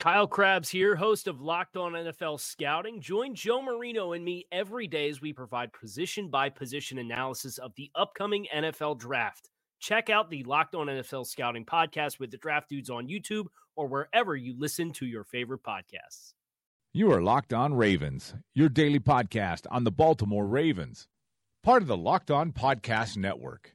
Kyle Crabbs here, host of Locked On NFL Scouting. Join Joe Marino and me every day as we provide position by position analysis of the upcoming NFL draft. Check out the Locked On NFL Scouting podcast with the draft dudes on YouTube or wherever you listen to your favorite podcasts. You are Locked On Ravens, your daily podcast on the Baltimore Ravens, part of the Locked On Podcast Network.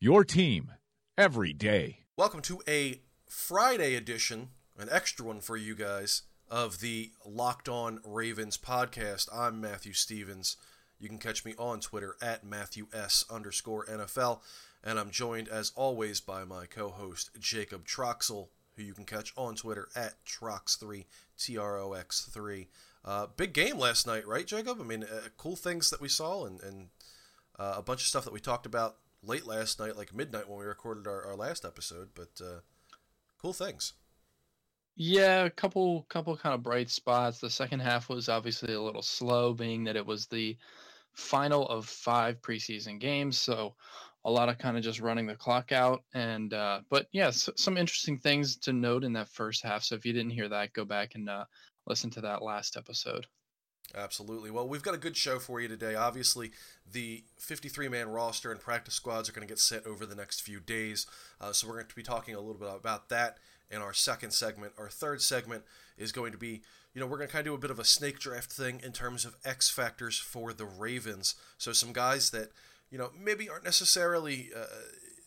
Your team every day. Welcome to a Friday edition an extra one for you guys of the Locked On Ravens podcast. I'm Matthew Stevens. You can catch me on Twitter at Matthew S underscore NFL. And I'm joined as always by my co host Jacob Troxel, who you can catch on Twitter at Trox3, T R O X 3. Uh, big game last night, right, Jacob? I mean, uh, cool things that we saw and, and uh, a bunch of stuff that we talked about late last night, like midnight when we recorded our, our last episode, but uh, cool things. Yeah, a couple couple kind of bright spots. The second half was obviously a little slow, being that it was the final of five preseason games, so a lot of kind of just running the clock out. And uh, but yeah, so, some interesting things to note in that first half. So if you didn't hear that, go back and uh, listen to that last episode. Absolutely. Well, we've got a good show for you today. Obviously, the 53 man roster and practice squads are going to get set over the next few days. Uh, so, we're going to be talking a little bit about that in our second segment. Our third segment is going to be, you know, we're going to kind of do a bit of a snake draft thing in terms of X factors for the Ravens. So some guys that, you know, maybe aren't necessarily uh,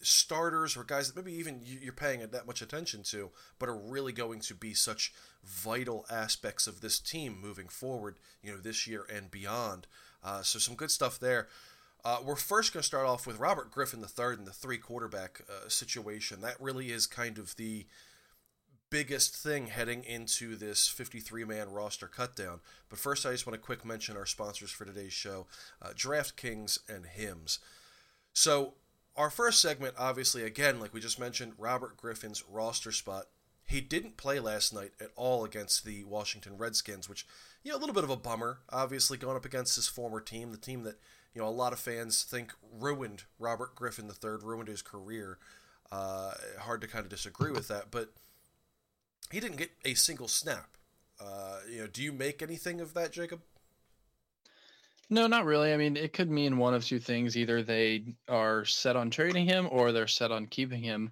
starters or guys that maybe even you're paying that much attention to, but are really going to be such vital aspects of this team moving forward, you know, this year and beyond. Uh, so some good stuff there. Uh, we're first going to start off with Robert Griffin III and the three quarterback uh, situation. That really is kind of the biggest thing heading into this 53 man roster cutdown. But first, I just want to quick mention our sponsors for today's show uh, DraftKings and Hims. So, our first segment, obviously, again, like we just mentioned, Robert Griffin's roster spot. He didn't play last night at all against the Washington Redskins, which, you know, a little bit of a bummer. Obviously, going up against his former team, the team that, you know, a lot of fans think ruined Robert Griffin III, ruined his career. Uh, hard to kind of disagree with that. But he didn't get a single snap. Uh, you know, do you make anything of that, Jacob? No, not really. I mean, it could mean one of two things: either they are set on trading him, or they're set on keeping him.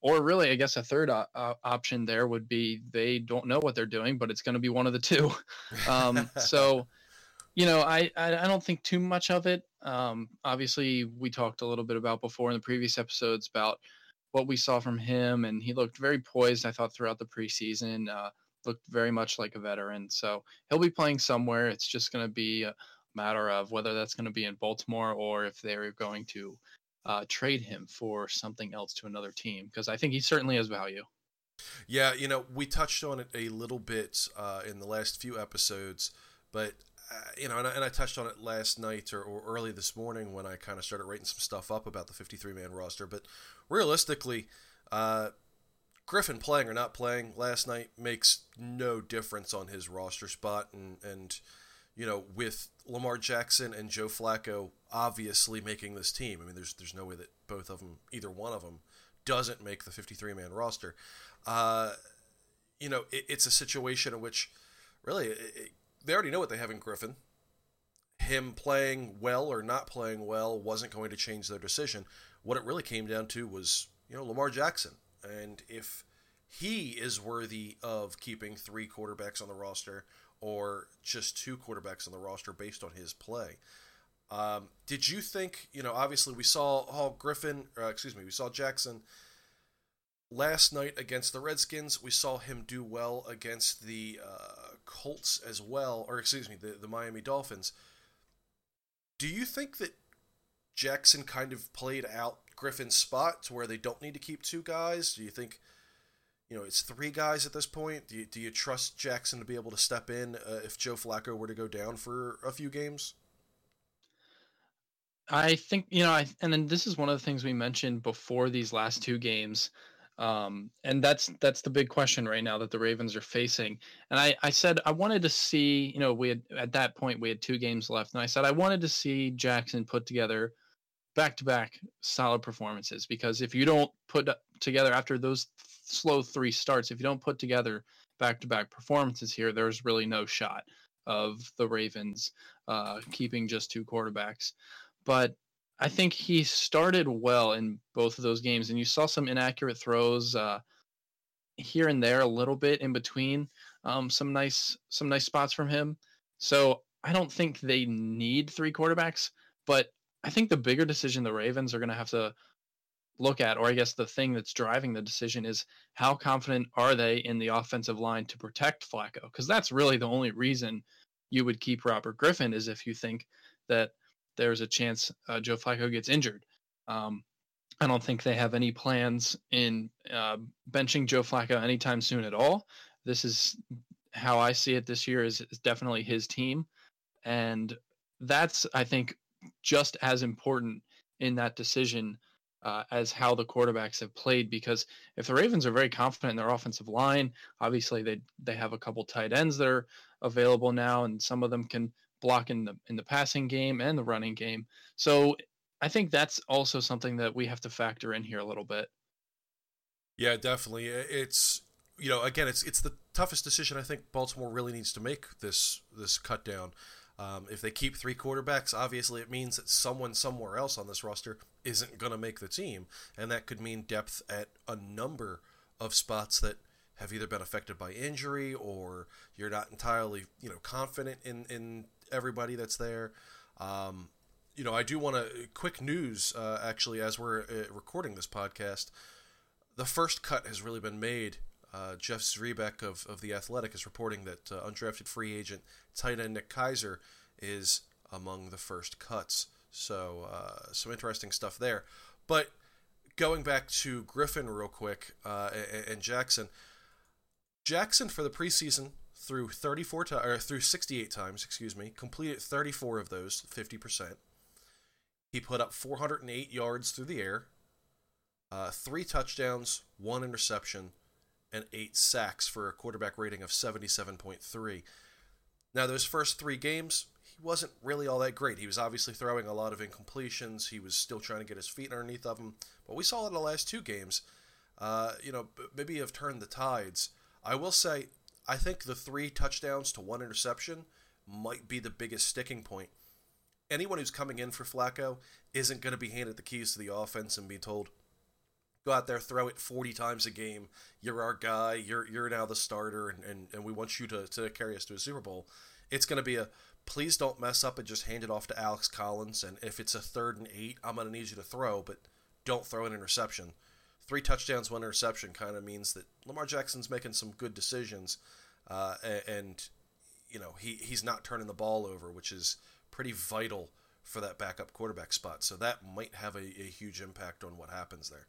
Or really, I guess a third o- option there would be they don't know what they're doing, but it's going to be one of the two. Um, so, you know, I, I, I don't think too much of it. Um, obviously, we talked a little bit about before in the previous episodes about what we saw from him, and he looked very poised. I thought throughout the preseason, uh, looked very much like a veteran. So he'll be playing somewhere. It's just going to be a matter of whether that's going to be in Baltimore or if they're going to uh, trade him for something else to another team because I think he certainly has value. Yeah, you know, we touched on it a little bit uh, in the last few episodes, but uh, you know, and I, and I, touched on it last night or, or early this morning when I kind of started writing some stuff up about the 53 man roster. But realistically, uh, Griffin playing or not playing last night makes no difference on his roster spot. And, and you know, with Lamar Jackson and Joe Flacco obviously making this team, I mean, there's, there's no way that both of them, either one of them, doesn't make the 53 man roster. Uh, you know, it, it's a situation in which really it, they already know what they have in Griffin. Him playing well or not playing well wasn't going to change their decision. What it really came down to was, you know, Lamar Jackson. And if he is worthy of keeping three quarterbacks on the roster or just two quarterbacks on the roster based on his play. Um, did you think, you know, obviously we saw Hall Griffin, uh, excuse me, we saw Jackson last night against the Redskins. We saw him do well against the uh, Colts as well, or excuse me, the, the Miami Dolphins. Do you think that Jackson kind of played out Griffin's spot to where they don't need to keep two guys? Do you think, you know, it's three guys at this point? Do you, do you trust Jackson to be able to step in uh, if Joe Flacco were to go down for a few games? I think you know, I, and then this is one of the things we mentioned before these last two games, um, and that's that's the big question right now that the Ravens are facing. And I I said I wanted to see, you know, we had at that point we had two games left, and I said I wanted to see Jackson put together back to back solid performances because if you don't put together after those slow three starts, if you don't put together back to back performances here, there's really no shot of the Ravens uh, keeping just two quarterbacks but I think he started well in both of those games, and you saw some inaccurate throws uh, here and there, a little bit in between. Um, some nice, some nice spots from him. So I don't think they need three quarterbacks, but I think the bigger decision the Ravens are going to have to look at, or I guess the thing that's driving the decision is how confident are they in the offensive line to protect Flacco? Because that's really the only reason you would keep Robert Griffin is if you think that there's a chance uh, Joe Flacco gets injured. Um, I don't think they have any plans in uh, benching Joe Flacco anytime soon at all. This is how I see it this year is, is definitely his team. And that's, I think, just as important in that decision uh, as how the quarterbacks have played. Because if the Ravens are very confident in their offensive line, obviously they they have a couple tight ends that are available now, and some of them can block in the in the passing game and the running game. So I think that's also something that we have to factor in here a little bit. Yeah, definitely. It's you know again it's it's the toughest decision I think Baltimore really needs to make this this cut down. Um, if they keep three quarterbacks, obviously it means that someone somewhere else on this roster isn't going to make the team, and that could mean depth at a number of spots that have either been affected by injury or you're not entirely you know confident in in everybody that's there. Um, you know, I do want to quick news uh, actually as we're uh, recording this podcast. The first cut has really been made. Uh, Jeff Zrebiec of, of the Athletic is reporting that uh, undrafted free agent tight end Nick Keizer is among the first cuts. So uh, some interesting stuff there. But going back to Griffin real quick uh, and Jackson. Jackson for the preseason through 34 times or through 68 times, excuse me, completed 34 of those, 50%. He put up 408 yards through the air, uh, three touchdowns, one interception, and eight sacks for a quarterback rating of 77.3. Now, those first three games, he wasn't really all that great. He was obviously throwing a lot of incompletions. He was still trying to get his feet underneath of him. But we saw in the last two games, uh, you know, maybe have turned the tides. I will say I think the three touchdowns to one interception might be the biggest sticking point. Anyone who's coming in for Flacco isn't going to be handed the keys to the offense and be told, go out there, throw it 40 times a game. You're our guy. You're you're now the starter, and, and, and we want you to, to carry us to a Super Bowl. It's going to be a please don't mess up and just hand it off to Alex Collins. And if it's a third and eight, I'm going to need you to throw, but don't throw an interception three touchdowns, one interception kind of means that Lamar Jackson's making some good decisions, uh, and you know he he's not turning the ball over, which is pretty vital for that backup quarterback spot. So that might have a, a huge impact on what happens there.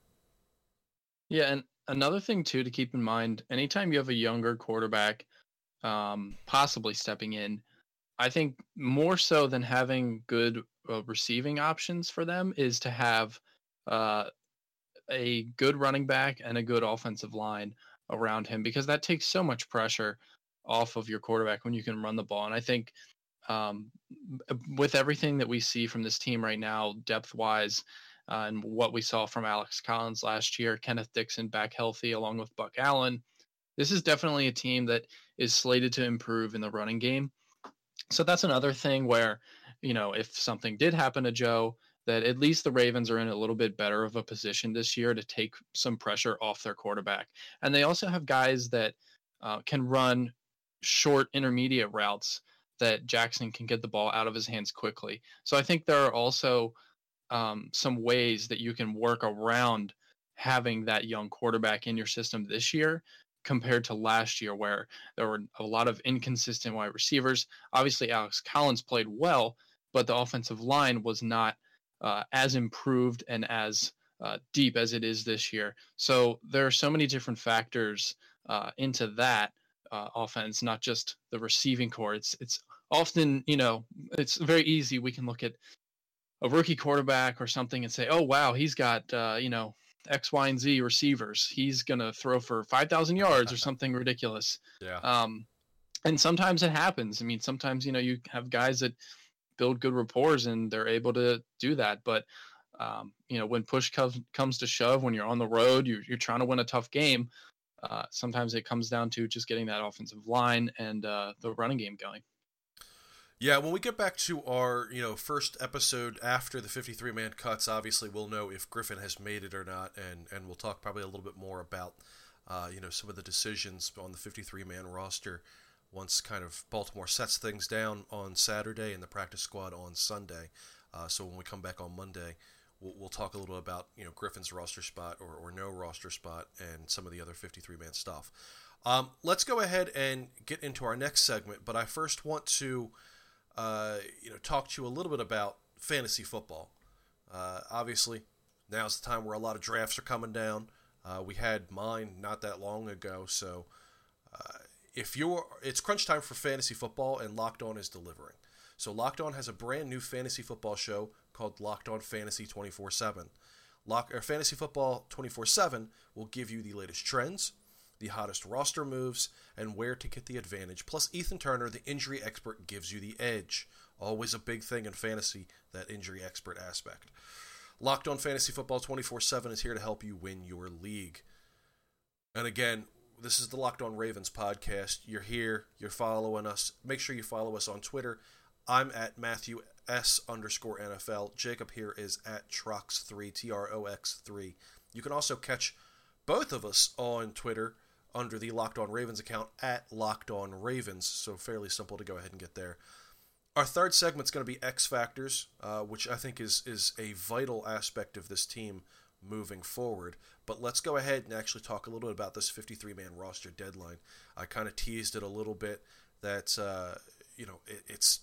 Yeah, and another thing too to keep in mind: anytime you have a younger quarterback, um, possibly stepping in, I think more so than having good uh, receiving options for them is to have uh, a good running back and a good offensive line around him because that takes so much pressure off of your quarterback when you can run the ball. And I think um, with everything that we see from this team right now, depth wise, uh, and what we saw from Alex Collins last year, Kenneth Dixon back healthy along with Buck Allen, this is definitely a team that is slated to improve in the running game. So that's another thing where, you know, if something did happen to Joe, that at least the Ravens are in a little bit better of a position this year to take some pressure off their quarterback. And they also have guys that uh, can run short intermediate routes that Jackson can get the ball out of his hands quickly. So I think there are also um, some ways that you can work around having that young quarterback in your system this year compared to last year where there were a lot of inconsistent wide receivers. Obviously Alex Collins played well, but the offensive line was not uh, as improved and as uh, deep as it is this year. So there are so many different factors uh, into that uh, offense, not just the receiving core. It's it's often you know it's very easy. We can look at a rookie quarterback or something and say, oh wow, he's got uh, you know X, Y, and Z receivers. He's gonna throw for five thousand yards or something ridiculous. Yeah. Um, and sometimes it happens. I mean, sometimes you know you have guys that build good rapport and they're able to do that. But um, you know, when push comes comes to shove, when you're on the road, you're you're trying to win a tough game. Uh, sometimes it comes down to just getting that offensive line and uh, the running game going. Yeah, when we get back to our you know first episode after the 53 man cuts, obviously we'll know if Griffin has made it or not, and and we'll talk probably a little bit more about uh, you know some of the decisions on the 53 man roster once kind of Baltimore sets things down on Saturday and the practice squad on Sunday. Uh, so when we come back on Monday, we'll, we'll talk a little about you know Griffin's roster spot or, or no roster spot and some of the other 53 man stuff. Um, let's go ahead and get into our next segment, but I first want to uh, you know talk to you a little bit about fantasy football. Uh, obviously, now's the time where a lot of drafts are coming down. Uh, we had mine not that long ago, so uh, if you're it's crunch time for fantasy football and Locked On is delivering. So Locked On has a brand new fantasy football show called Locked On Fantasy 24/7. Locked On Fantasy Football 24/7 will give you the latest trends, the hottest roster moves, and where to get the advantage. Plus Ethan Turner, the injury expert, gives you the edge. Always a big thing in fantasy, that injury expert aspect. Locked On Fantasy Football 24/7 is here to help you win your league. And again, this is the Locked On Ravens podcast. You're here, you're following us. Make sure you follow us on Twitter. I'm at Matthew S underscore NFL. Jacob here is at Trox3, T R O X 3. You can also catch both of us on Twitter under the Locked On Ravens account at Locked On Ravens. So fairly simple to go ahead and get there. Our third segment is going to be X Factors, uh, which I think is is a vital aspect of this team moving forward. But let's go ahead and actually talk a little bit about this 53 man roster deadline. I kind of teased it a little bit that, uh, you know, it, it's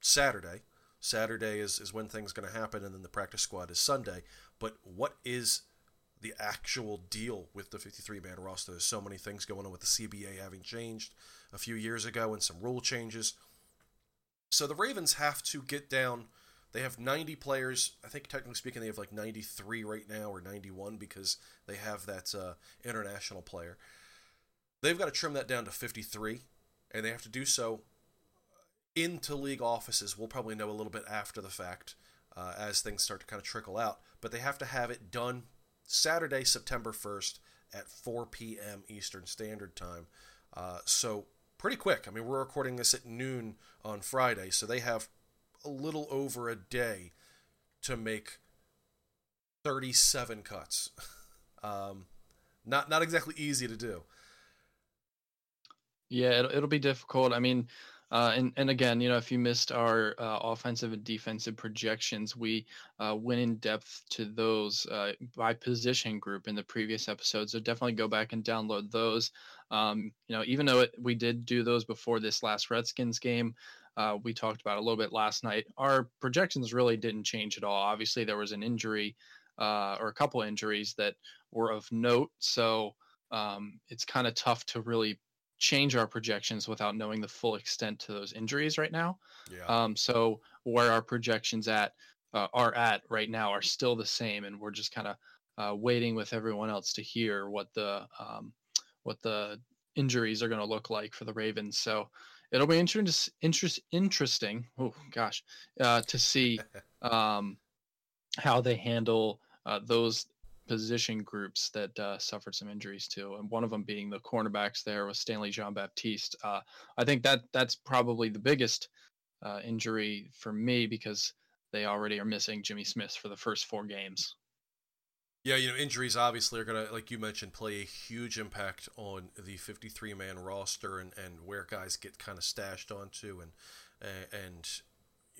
Saturday. Saturday is, is when things going to happen, and then the practice squad is Sunday. But what is the actual deal with the 53 man roster? There's so many things going on with the CBA having changed a few years ago and some rule changes. So the Ravens have to get down they have 90 players. I think technically speaking, they have like 93 right now or 91 because they have that uh, international player. They've got to trim that down to 53, and they have to do so into league offices. We'll probably know a little bit after the fact uh, as things start to kind of trickle out. But they have to have it done Saturday, September 1st at 4 p.m. Eastern Standard Time. Uh, so pretty quick. I mean, we're recording this at noon on Friday, so they have a little over a day to make 37 cuts. um, not not exactly easy to do. Yeah, it'll, it'll be difficult. I mean, uh, and and again, you know, if you missed our uh, offensive and defensive projections, we uh, went in depth to those uh, by position group in the previous episode. So definitely go back and download those. Um, you know, even though it, we did do those before this last Redskins game, uh, we talked about a little bit last night. Our projections really didn't change at all. Obviously, there was an injury uh, or a couple injuries that were of note, so um, it's kind of tough to really change our projections without knowing the full extent to those injuries right now. Yeah. Um, so where our projections at uh, are at right now are still the same, and we're just kind of uh, waiting with everyone else to hear what the um, what the injuries are going to look like for the Ravens. So it'll be interest, interest, interesting. Oh gosh, uh, to see um, how they handle uh, those position groups that uh, suffered some injuries too, and one of them being the cornerbacks. There was Stanley Jean Baptiste. Uh, I think that that's probably the biggest uh, injury for me because they already are missing Jimmy Smith for the first four games. Yeah, you know, injuries obviously are going to, like you mentioned, play a huge impact on the 53 man roster and, and where guys get kind of stashed onto. And, and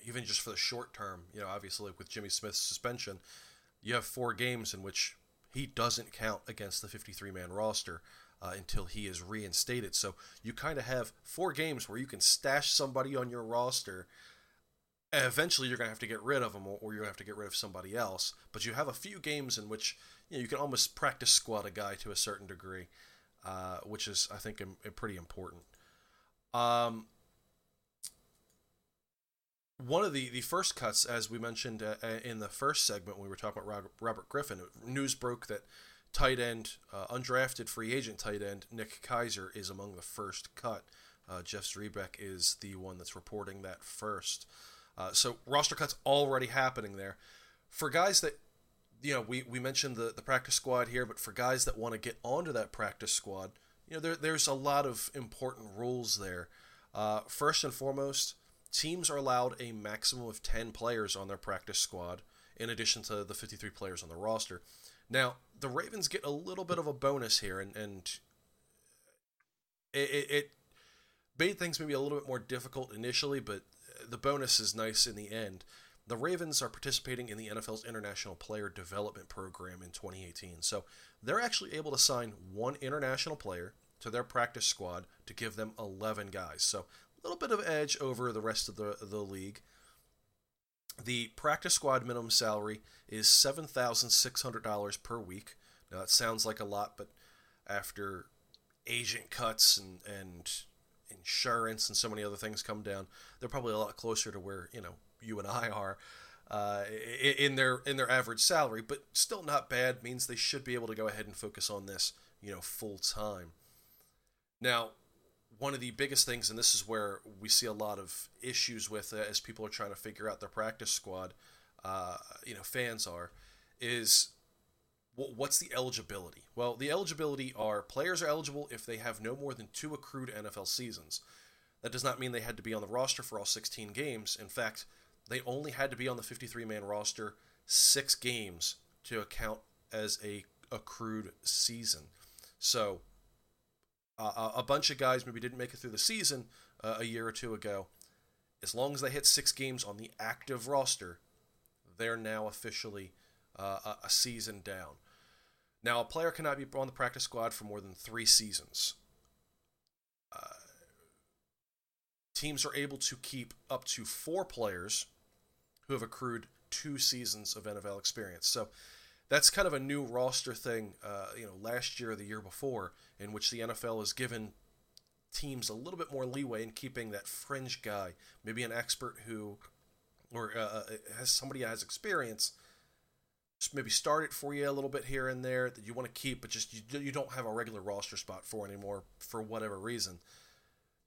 even just for the short term, you know, obviously with Jimmy Smith's suspension, you have four games in which he doesn't count against the 53 man roster. Uh, until he is reinstated. So you kind of have four games where you can stash somebody on your roster eventually you're going to have to get rid of them or you're going to have to get rid of somebody else. But you have a few games in which you, know, you can almost practice squad a guy to a certain degree, uh, which is, I think, a, a pretty important. Um, one of the, the first cuts, as we mentioned uh, uh in the first segment when we were talking about Robert Griffin, news broke that tight end, uh, undrafted free agent tight end Nick Keizer is among the first cut. Uh, Jeff Zrebiec is the one that's reporting that first. Uh, so roster cuts already happening there. For guys that, you know, we, we mentioned the, the practice squad here, but for guys that want to get onto that practice squad, you know, there, there's a lot of important rules there. Uh, first and foremost, teams are allowed a maximum of 10 players on their practice squad, in addition to the 53 players on the roster. Now, the Ravens get a little bit of a bonus here, and, and it, it, it made things maybe a little bit more difficult initially, but the bonus is nice in the end. The Ravens are participating in the NFL's International Player Development Program in 2018. So they're actually able to sign one international player to their practice squad to give them 11 guys. So a little bit of edge over the rest of the, the league. The practice squad minimum salary is $7,600 per week. Now that sounds like a lot, but after agent cuts and, and insurance and so many other things come down, they're probably a lot closer to where you know you and I are uh, in their in their average salary, but still not bad. Means they should be able to go ahead and focus on this, you know, full time. Now, one of the biggest things, and this is where we see a lot of issues with it as people are trying to figure out their practice squad, uh, you know, fans are, is what's the eligibility? Well, the eligibility are players are eligible if they have no more than two accrued NFL seasons. That does not mean they had to be on the roster for all 16 games. In fact, they only had to be on the 53 man roster six games to account as a accrued season. So, uh, a bunch of guys maybe didn't make it through the season uh, a year or two ago. As long as they hit six games on the active roster, they're now officially uh, a season down. Now, a player cannot be on the practice squad for more than three seasons. Uh, teams are able to keep up to four players who have accrued two seasons of NFL experience. So that's kind of a new roster thing, uh, you know, last year or the year before, in which the NFL has given teams a little bit more leeway in keeping that fringe guy, maybe an expert who, or uh, uh has somebody has experience maybe start it for you a little bit here and there that you want to keep, but just you, you don't have a regular roster spot for anymore for whatever reason.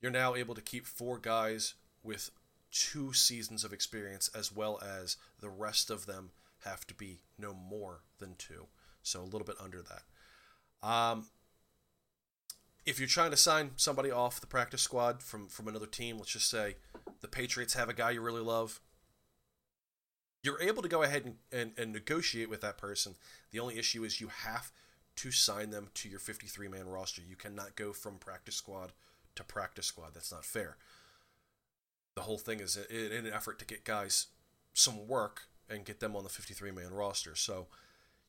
You're now able to keep four guys with two seasons of experience, as well as the rest of them have to be no more than two, so a little bit under that. Um, if you're trying to sign somebody off the practice squad from from another team, let's just say the Patriots have a guy you really love, you're able to go ahead and, and, and negotiate with that person. The only issue is you have to sign them to your 53 man roster. You cannot go from practice squad to practice squad. That's not fair. The whole thing is in an effort to get guys some work and get them on the 53 man roster. So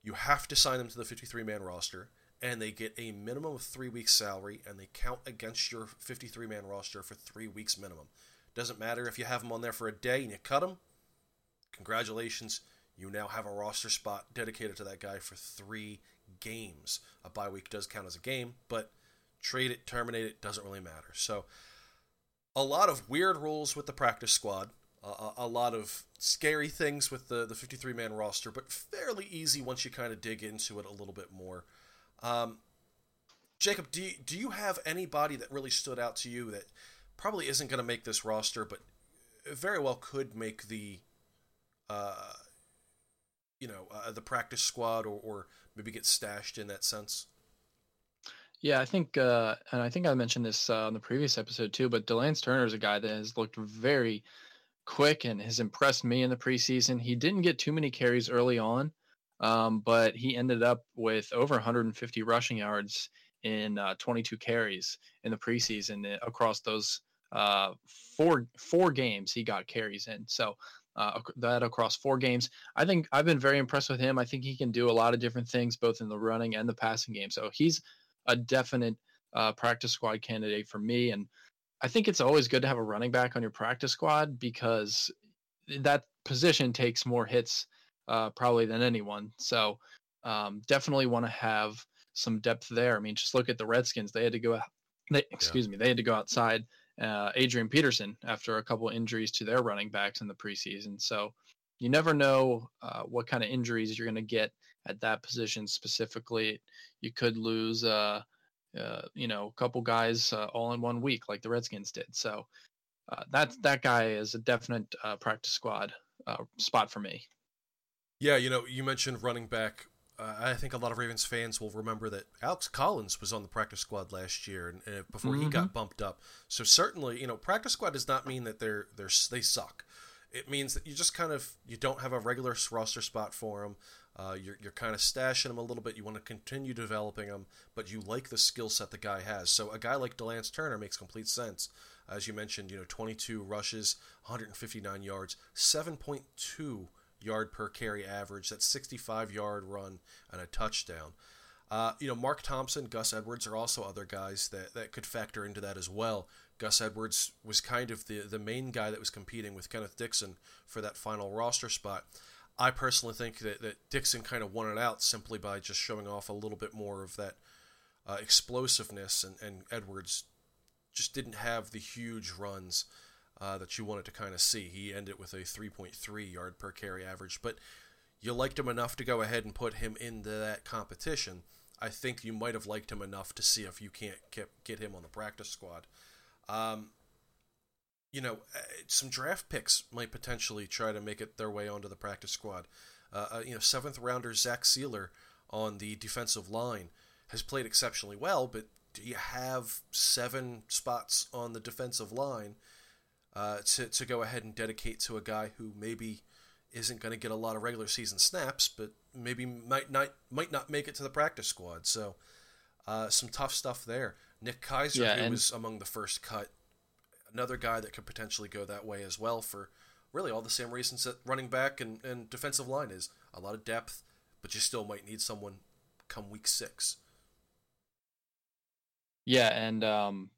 you have to sign them to the 53 man roster, and they get a minimum of three weeks' salary, and they count against your 53 man roster for three weeks minimum. Doesn't matter if you have them on there for a day and you cut them, congratulations, you now have a roster spot dedicated to that guy for three games. A bye week does count as a game, but trade it, terminate it, doesn't really matter. So, a lot of weird rules with the practice squad, uh, a lot of scary things with the, the 53 man roster, but fairly easy once you kind of dig into it a little bit more. Um, Jacob, do you, do you have anybody that really stood out to you that probably isn't going to make this roster, but very well could make the uh, you know, uh, the practice squad or, or maybe get stashed in that sense? Yeah, I think, uh, and I think I mentioned this uh, on the previous episode too, but De'Lance Turner is a guy that has looked very quick and has impressed me in the preseason. He didn't get too many carries early on, um, but he ended up with over 150 rushing yards in uh, 22 carries in the preseason uh, across those uh, four four games he got carries in. So uh, that across four games. I think I've been very impressed with him. I think he can do a lot of different things, both in the running and the passing game. So he's a definite uh, practice squad candidate for me. And I think it's always good to have a running back on your practice squad because that position takes more hits uh, probably than anyone. So um, definitely want to have some depth there. I mean, just look at the Redskins. They had to go out. They, excuse yeah. me. They had to go outside uh, Adrian Peterson after a couple injuries to their running backs in the preseason. So you never know uh, what kind of injuries you're going to get at that position specifically. You could lose, uh, uh, you know, a couple guys uh, all in one week, like the Redskins did. So uh, that that guy is a definite practice squad spot for me. Yeah, you know, you mentioned running back. I think a lot of Ravens fans will remember that Alex Collins was on the practice squad last year, and, and before mm-hmm. he got mm-hmm. bumped up. So certainly, you know, practice squad does not mean that they're they're they suck it means that you just kind of you don't have a regular roster spot for him. Uh, you're you're kind of stashing him a little bit. You want to continue developing him, but you like the skill set the guy has. So a guy like De'Lance Turner makes complete sense. As you mentioned, you know, 22 rushes, 159 yards, 7.2 yard per carry average. that 65 yard run and a touchdown. Uh, you know, Mark Thompson, Gus Edwards are also other guys that, that could factor into that as well. Gus Edwards was kind of the, the main guy that was competing with Kenneth Dixon for that final roster spot. I personally think that, that Dixon kind of won it out simply by just showing off a little bit more of that uh, explosiveness, and, and Edwards just didn't have the huge runs uh, that you wanted to kind of see. He ended with a 3.3 yard per carry average, but you liked him enough to go ahead and put him into that competition. I think you might have liked him enough to see if you can't get, him on the practice squad. Um, you know, uh, some draft picks might potentially try to make it their way onto the practice squad. Uh, uh, you know, seventh rounder Zach Sieler on the defensive line has played exceptionally well, but do you have seven spots on the defensive line uh, to, to go ahead and dedicate to a guy who maybe isn't going to get a lot of regular season snaps, but maybe might not might not make it to the practice squad? So, uh, some tough stuff there. Nick Keizer, yeah, who was among the first cut, another guy that could potentially go that way as well for really all the same reasons that running back and, and defensive line is a lot of depth, but you still might need someone come week six. Yeah, and um,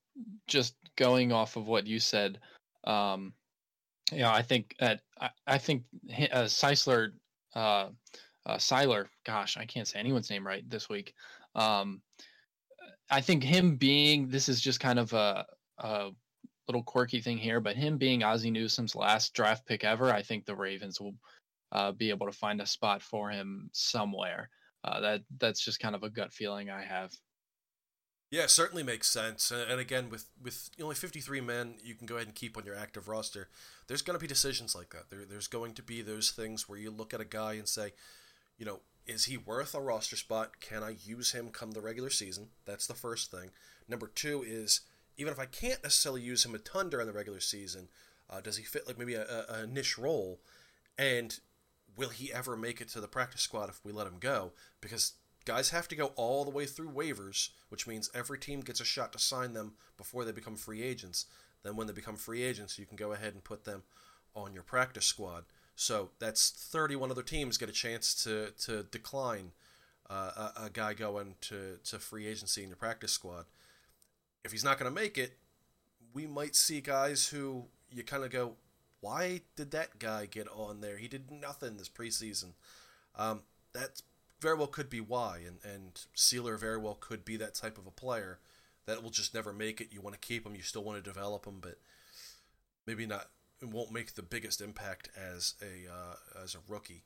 just going off of what you said, um, you know, I think that I, I think uh, Seisler, uh, uh, Seiler, gosh, I can't say anyone's name right this week. Um, I think him being this is just kind of a, a little quirky thing here, but him being Ozzie Newsome's last draft pick ever, I think the Ravens will uh, be able to find a spot for him somewhere. Uh, that that's just kind of a gut feeling I have. Yeah, it certainly makes sense. And again, with with only 53 men, you can go ahead and keep on your active roster. There's going to be decisions like that. There, there's going to be those things where you look at a guy and say, you know, is he worth a roster spot? Can I use him come the regular season? That's the first thing. Number two is even if I can't necessarily use him a ton during the regular season, uh, does he fit like maybe a, a, niche role? And will he ever make it to the practice squad if we let him go? Because guys have to go all the way through waivers, which means every team gets a shot to sign them before they become free agents. Then when they become free agents, you can go ahead and put them on your practice squad. So that's 31 other teams get a chance to to decline uh, a, a, guy going to, to free agency in your practice squad. If he's not going to make it, we might see guys who you kind of go, why did that guy get on there? He did nothing this preseason. Um, that very well could be why, and, and Sieler very well could be that type of a player that will just never make it. You want to keep him, you still want to develop him, but maybe not it won't make the biggest impact as a uh, as a rookie.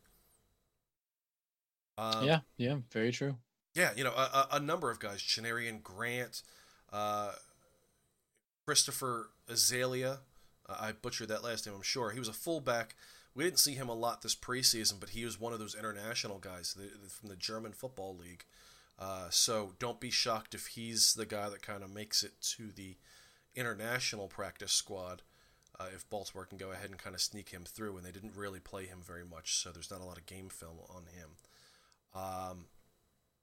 Um, yeah, yeah, very true. Yeah, you know, a, a number of guys, Janarion Grant, uh, Christopher Azalea. Uh, I butchered that last name, I'm sure. He was a fullback. We didn't see him a lot this preseason, but he was one of those international guys from the German Football League. Uh, so don't be shocked if he's the guy that kind of makes it to the international practice squad uh, if Baltimore can go ahead and kind of sneak him through, and they didn't really play him very much, so there's not a lot of game film on him. Um,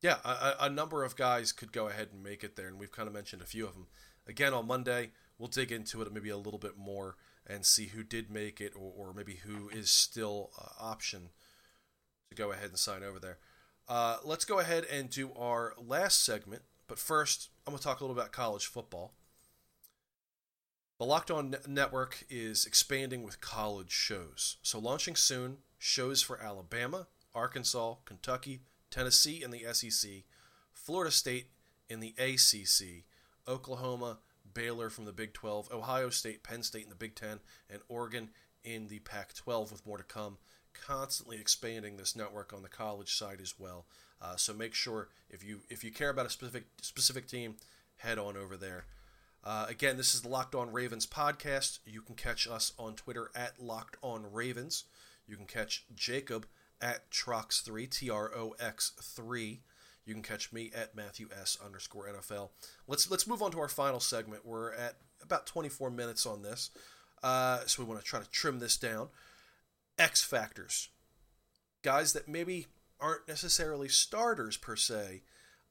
yeah, a, a, number of guys could go ahead and make it there, and we've kind of mentioned a few of them. Again, on Monday, we'll dig into it maybe a little bit more and see who did make it, or, or maybe who is still uh, option to go ahead and sign over there. Uh, let's go ahead and do our last segment, but first, I'm going to talk a little about college football. The Locked On Network is expanding with college shows. So, launching soon, shows for Alabama, Arkansas, Kentucky, Tennessee in the SEC, Florida State in the ACC, Oklahoma, Baylor from the Big 12, Ohio State, Penn State in the Big 10, and Oregon in the Pac 12, with more to come. Constantly expanding this network on the college side as well. Uh, so make sure if you if you care about a specific specific team, head on over there. Uh, again, this is the Locked On Ravens podcast. You can catch us on Twitter at Locked On Ravens. You can catch Jacob at Trox3, T R O X 3. You can catch me at Matthew S underscore NFL. Let's let's move on to our final segment. We're at about 24 minutes on this, uh, so we want to try to trim this down. X factors, guys that maybe aren't necessarily starters per se.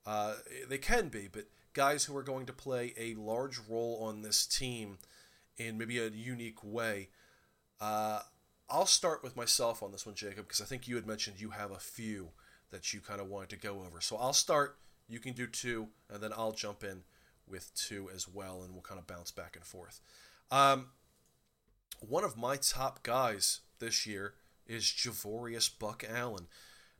Uh, they can be, but guys who are going to play a large role on this team in maybe a unique way. Uh, I'll start with myself on this one, Jacob, because I think you had mentioned you have a few that you kind of wanted to go over. So I'll start. You can do two, and then I'll jump in with two as well, and we'll kind of bounce back and forth. Um, one of my top guys this year is Javorius Buck Allen.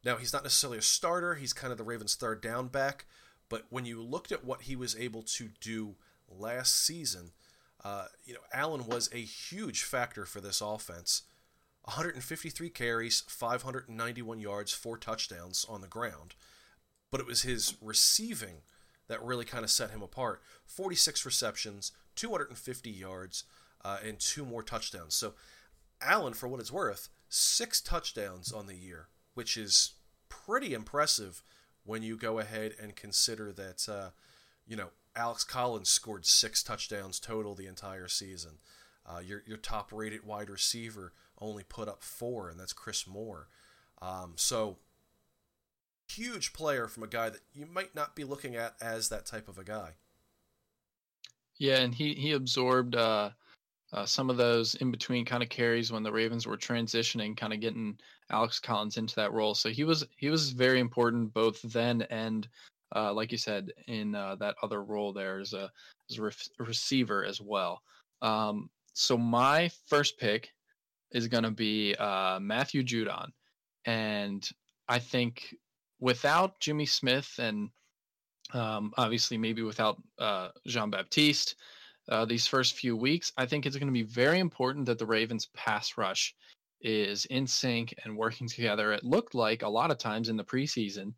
Now, he's not necessarily a starter, he's kind of the Ravens' third down back, but when you looked at what he was able to do last season, uh, you know, Allen was a huge factor for this offense. 153 carries, 591 yards, four touchdowns on the ground. But it was his receiving that really kind of set him apart. 46 receptions, 250 yards, uh, and two more touchdowns. So, Allen, for what it's worth, six touchdowns on the year, which is pretty impressive when you go ahead and consider that, uh, you know, Alex Collins scored six touchdowns total the entire season. Uh, your your top rated wide receiver only put up four, and that's Chris Moore. Um, so huge player from a guy that you might not be looking at as that type of a guy. Yeah, and he he absorbed uh, uh, some of those in between kind of carries when the Ravens were transitioning, kind of getting Alex Collins into that role. So he was he was very important both then and uh, like you said in uh, that other role there as a as a re- receiver as well. Um, so my first pick is going to be uh, Matthew Judon, and I think without Jimmy Smith and um, obviously maybe without uh, Jean Baptiste uh, these first few weeks, I think it's going to be very important that the Ravens pass rush is in sync and working together. It looked like a lot of times in the preseason,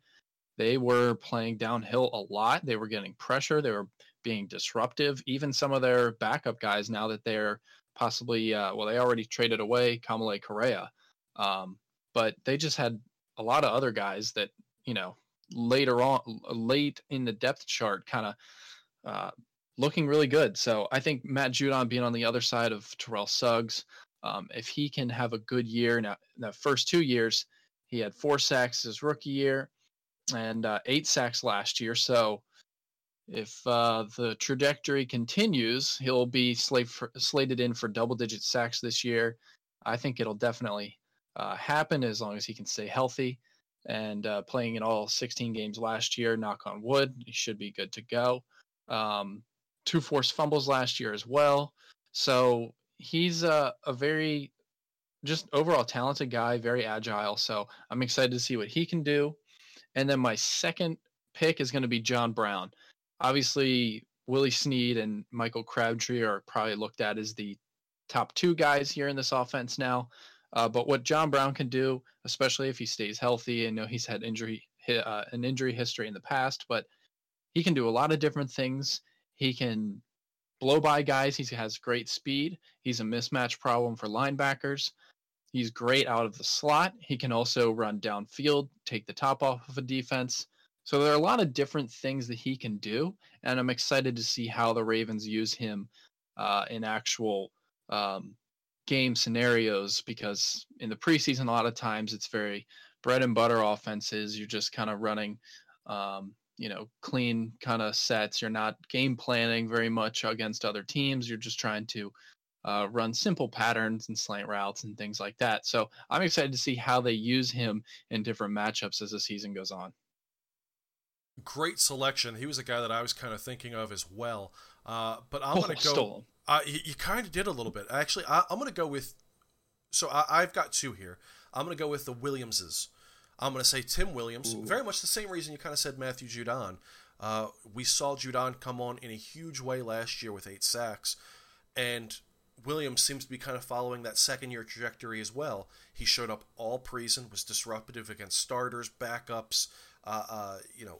they were playing downhill a lot. They were getting pressure. They were being disruptive. Even some of their backup guys, now that they're possibly, uh, well, they already traded away Kamalei Correa, um, but they just had a lot of other guys that, you know, later on, late in the depth chart, kind of uh, looking really good. So I think Matt Judon being on the other side of Terrell Suggs, um, if he can have a good year now, the first two years, he had four sacks his rookie year and uh, eight sacks last year. So if uh, the trajectory continues, he'll be for, slated in for double digit sacks this year. I think it'll definitely uh, happen as long as he can stay healthy. And uh, playing in all 16 games last year, knock on wood, he should be good to go. Um, two forced fumbles last year as well. So he's a, a very just overall talented guy, very agile. So I'm excited to see what he can do. And then my second pick is going to be John Brown. Obviously, Willie Snead and Michael Crabtree are probably looked at as the top two guys here in this offense now. Uh, but what John Brown can do, especially if he stays healthy, I know he's had injury uh, an injury history in the past, but he can do a lot of different things. He can blow by guys. He has great speed. He's a mismatch problem for linebackers. He's great out of the slot. He can also run downfield, take the top off of a defense. So there are a lot of different things that he can do, and I'm excited to see how the Ravens use him uh, in actual um, game scenarios. Because in the preseason, a lot of times it's very bread and butter offenses. You're just kind of running um, you know clean kind of sets you're not game planning very much against other teams you're just trying to uh, run simple patterns and slant routes and things like that so i'm excited to see how they use him in different matchups as the season goes on great selection he was a guy that i was kind of thinking of as well uh, but i'm oh, going to go. Uh, you, you kind of did a little bit. Actually, I, am going to go with. So I, have got two here. I'm going to go with the Williamses. I'm going to say Tim Williams. Ooh. Very much the same reason you kind of said Matthew Judon. Uh, we saw Judon come on in a huge way last year with eight sacks, and Williams seems to be kind of following that second year trajectory as well. He showed up all preseason, was disruptive against starters, backups, uh, uh, you know,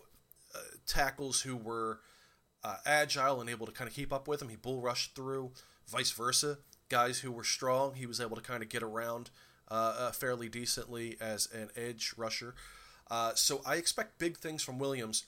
uh, tackles who were uh, agile and able to kind of keep up with him. He bull rushed through, vice versa. Guys who were strong, he was able to kind of get around uh, uh, fairly decently as an edge rusher. so I expect big things from Williams.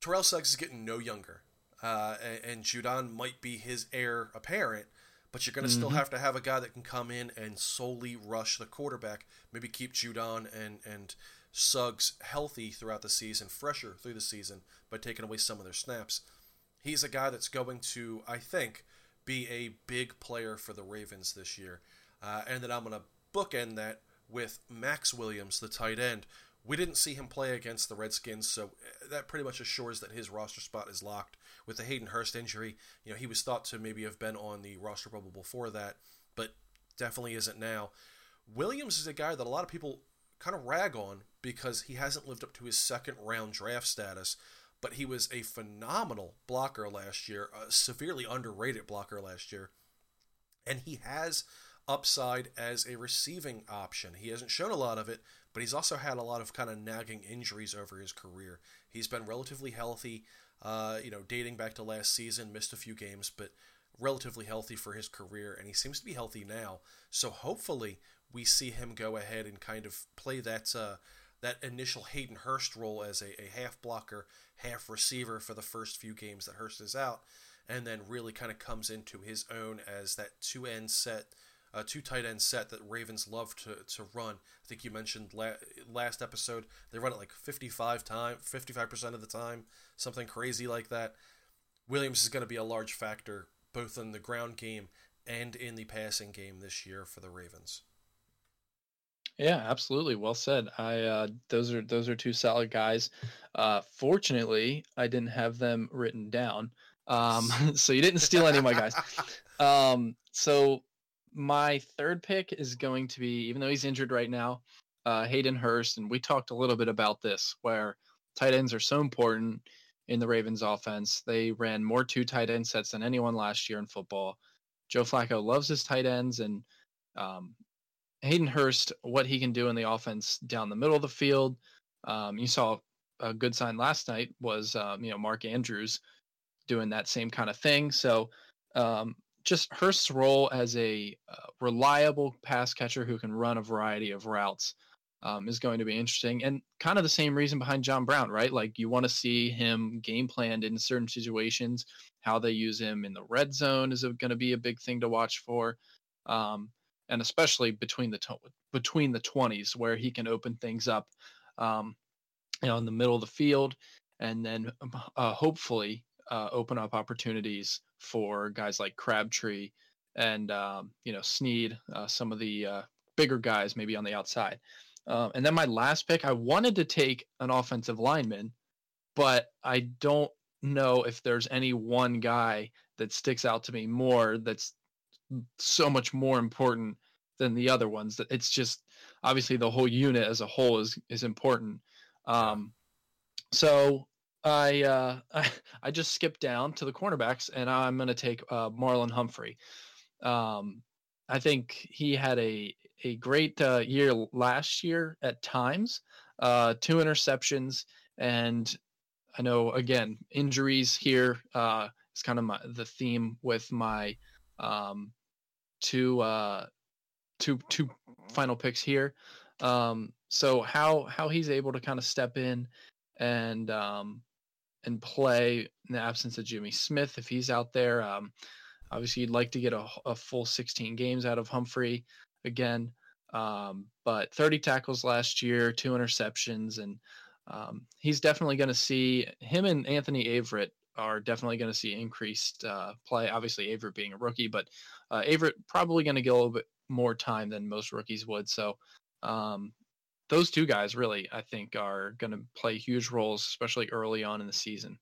Terrell Suggs is getting no younger, and, and Judon might be his heir apparent but you're going to mm-hmm. still have to have a guy that can come in and solely rush the quarterback. Maybe keep Judon and and Suggs healthy throughout the season, fresher through the season by taking away some of their snaps. He's a guy that's going to, I think, be a big player for the Ravens this year. Uh, and then I'm going to bookend that with Maxx Williams, the tight end, we didn't see him play against the Redskins, so uh, that pretty much assures that his roster spot is locked. With the Hayden Hurst injury, you know, he was thought to maybe have been on the roster bubble before that, but definitely isn't now. Williams is a guy that a lot of people kind of rag on because he hasn't lived up to his second round draft status, but he was a phenomenal blocker last year, a severely underrated blocker last year. And he has upside as a receiving option. He hasn't shown a lot of it, but he's also had a lot of kind of nagging injuries over his career. He's been relatively healthy, uh, you know, dating back to last season, missed a few games, but relatively healthy for his career, and he seems to be healthy now. So hopefully we see him go ahead and kind of play that uh, that initial Hayden Hurst role as a, a half blocker, half receiver for the first few games that Hurst is out, and then really kind of comes into his own as that two end set a two tight end set that Ravens love to, to run. I think you mentioned la- last episode they run it like 55 time 55% of the time, something crazy like that. Williams is going to be a large factor both in the ground game and in the passing game this year for the Ravens. Yeah, absolutely. Well said. I uh, those are those are two solid guys. Uh, fortunately, I didn't have them written down, um, so you didn't steal any of my guys. Um, so my third pick is going to be, even though he's injured right now, uh, Hayden Hurst. And we talked a little bit about this, where tight ends are so important in the Ravens offense. They ran more two tight end sets than anyone last year in football. Joe Flacco loves his tight ends, and um, Hayden Hurst, what he can do in the offense down the middle of the field. Um, you saw a good sign last night was um, you know Mark Andrews doing that same kind of thing. So um, just Hurst's role as a uh, reliable pass catcher who can run a variety of routes um, is going to be interesting. And kind of the same reason behind John Brown, right? Like you want to see him game planned in certain situations. How they use him in the red zone is going to be a big thing to watch for. Um, and especially between the between the 20s where he can open things up um, you know in the middle of the field and then um, uh, hopefully uh, open up opportunities for guys like Crabtree and um, you know Snead, uh, some of the uh, bigger guys maybe on the outside. Um, and then my last pick, I wanted to take an offensive lineman, but I don't know if there's any one guy that sticks out to me more that's so much more important than the other ones. That it's just obviously the whole unit as a whole is is important. Um, so I uh, I, I just skipped down to the cornerbacks, and I'm going to take uh, Marlon Humphrey. Um, I think he had a a great uh, year last year at times, uh, two interceptions, and I know again injuries here uh, is kind of my, the theme with my um, two uh, two two final picks here. Um, so how how he's able to kind of step in and um, and play in the absence of Jimmy Smith if he's out there. Um, obviously, you'd like to get a, a, full 16 games out of Humphrey again, um, but 30 tackles last year, two interceptions, and um, he's definitely going to see him and Anthony Averett are definitely going to see increased uh, play. Obviously, Averett being a rookie, but uh, Averett probably going to get a little bit more time than most rookies would. So um, those two guys really, I think, are going to play huge roles, especially early on in the season.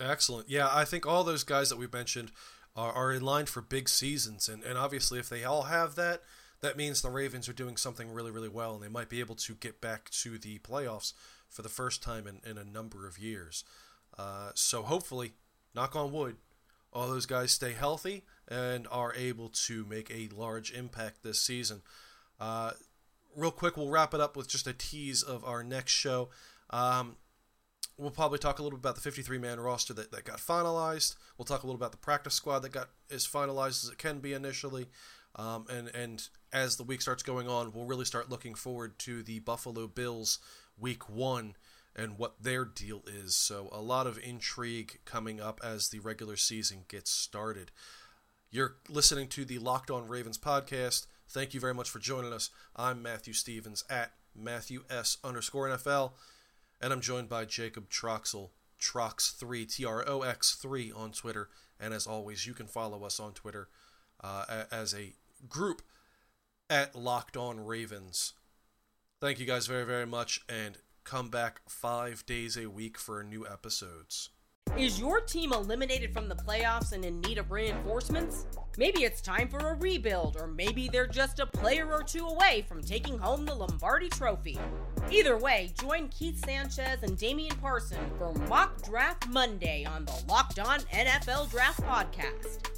Excellent. Yeah, I think all those guys that we mentioned are, are in line for big seasons. And, and obviously, if they all have that, that means the Ravens are doing something really, really well, and they might be able to get back to the playoffs for the first time in, in a number of years. Uh, so hopefully, knock on wood, all those guys stay healthy and are able to make a large impact this season. Uh, real quick, we'll wrap it up with just a tease of our next show. Um, we'll probably talk a little bit about the 53 man roster that, that got finalized. We'll talk a little bit about the practice squad that got as finalized as it can be initially. Um, and, and as the week starts going on, we'll really start looking forward to the Buffalo Bills week one and what their deal is. So, a lot of intrigue coming up as the regular season gets started. You're listening to the Locked On Ravens podcast. Thank you very much for joining us. I'm Matthew Stevens at Matthew S underscore NFL, and I'm joined by Jacob Troxel, Trox3, T R O X 3 on Twitter. And as always, you can follow us on Twitter uh, as a group at Locked On Ravens. Thank you guys very, very much, and come back five days a week for new episodes. Is your team eliminated from the playoffs and in need of reinforcements? Maybe it's time for a rebuild, or maybe they're just a player or two away from taking home the Lombardi Trophy. Either way, join Keith Sanchez and Damian Parson for Mock Draft Monday on the Locked On NFL Draft Podcast.